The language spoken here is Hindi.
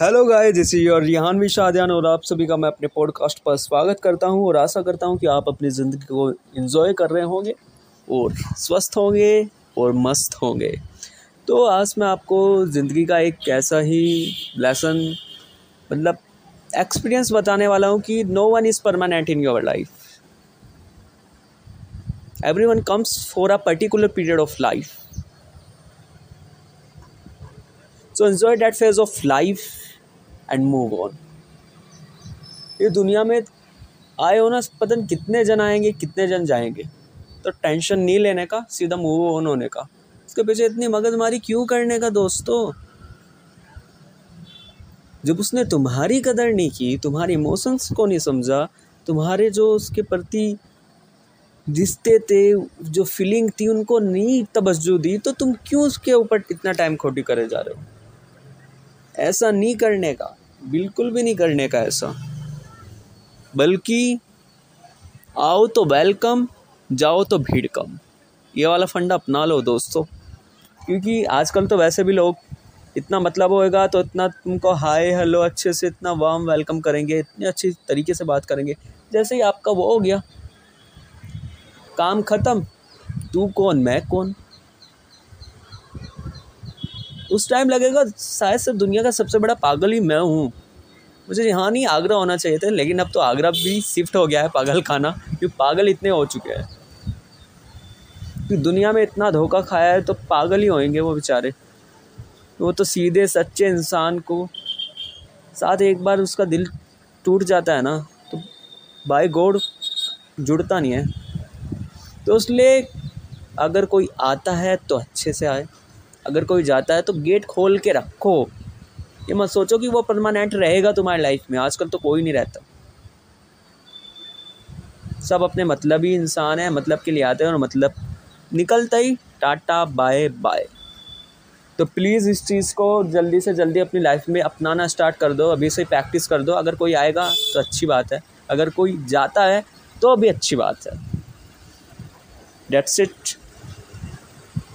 Hello guys this is your Rihanvi Shahjan और आप सभी का मैं अपने पॉडकास्ट पर स्वागत करता हूँ और आशा करता हूँ कि आप अपनी ज़िंदगी को एंजॉय कर रहे होंगे और स्वस्थ होंगे और मस्त होंगे। तो आज मैं आपको ज़िंदगी का एक ऐसा ही लेसन मतलब एक्सपीरियंस बताने वाला हूँ कि no one is permanent in your life everyone comes for a particular period of life so enjoy that phase of life and move on ये दुनिया में आए हो ना, पता नहीं कितने जन आएँगे, कितने जन जाएँगे। तो टेंशन नहीं लेने का, सीधा मूव ऑन होने का। उसके पीछे इतनी मगजमारी क्यों करने का दोस्तों? जब उसने तुम्हारी कदर नहीं की, तुम्हारे इमोशंस को नहीं समझा, तुम्हारे जो उसके प्रति रिश्ते थे, जो फीलिंग थी, उनको नहीं तवज्जो दी तो तुम क्यों उसके ऊपर इतना टाइम खोटी करे जा रहे हो? ऐसा नहीं करने का, बिल्कुल भी नहीं करने का ऐसा। बल्कि, आओ तो वेलकम जाओ तो भीड़ कम। ये वाला फंडा अपना लो दोस्तों। क्योंकि आजकल तो वैसे भी लोग, इतना मतलब होएगा तो इतना तुमको हाय हेलो अच्छे से इतना वार्म वेलकम करेंगे, इतने अच्छी तरीके से बात करेंगे, जैसे ही आपका वो हो गया। काम ख़त्म, तू कौन, मैं कौन? उस टाइम लगेगा, शायद से दुनिया का सबसे बड़ा पागल ही मैं हूँ। मुझे यहाँ नहीं आगरा होना चाहिए था, लेकिन अब तो आगरा भी शिफ्ट हो गया है पागल खाना, क्योंकि पागल इतने हो चुके हैं। कि दुनिया में इतना धोखा खाया है तो पागल ही होंगे वो बेचारे। वो तो सीधे सच्चे इंसान को साथ एक बार उसका दिल टूट जाता है ना तो बाय गॉड जुड़ता नहीं है। तो इसलिए अगर कोई आता है तो अच्छे से आए। अगर कोई जाता है तो गेट खोल के रखो। ये मत सोचो कि वो परमानेंट रहेगा तुम्हारी लाइफ में। आजकल तो कोई नहीं रहता। सब अपने मतलब ही इंसान है मतलब के लिए आते हैं और मतलब निकलता ही। टाटा बाय बाय तो प्लीज़ इस चीज़ को जल्दी से जल्दी अपनी लाइफ में अपनाना स्टार्ट कर दो। अभी से प्रैक्टिस कर दो। अगर कोई आएगा तो अच्छी बात है। अगर कोई जाता है तो अभी अच्छी बात है। That's it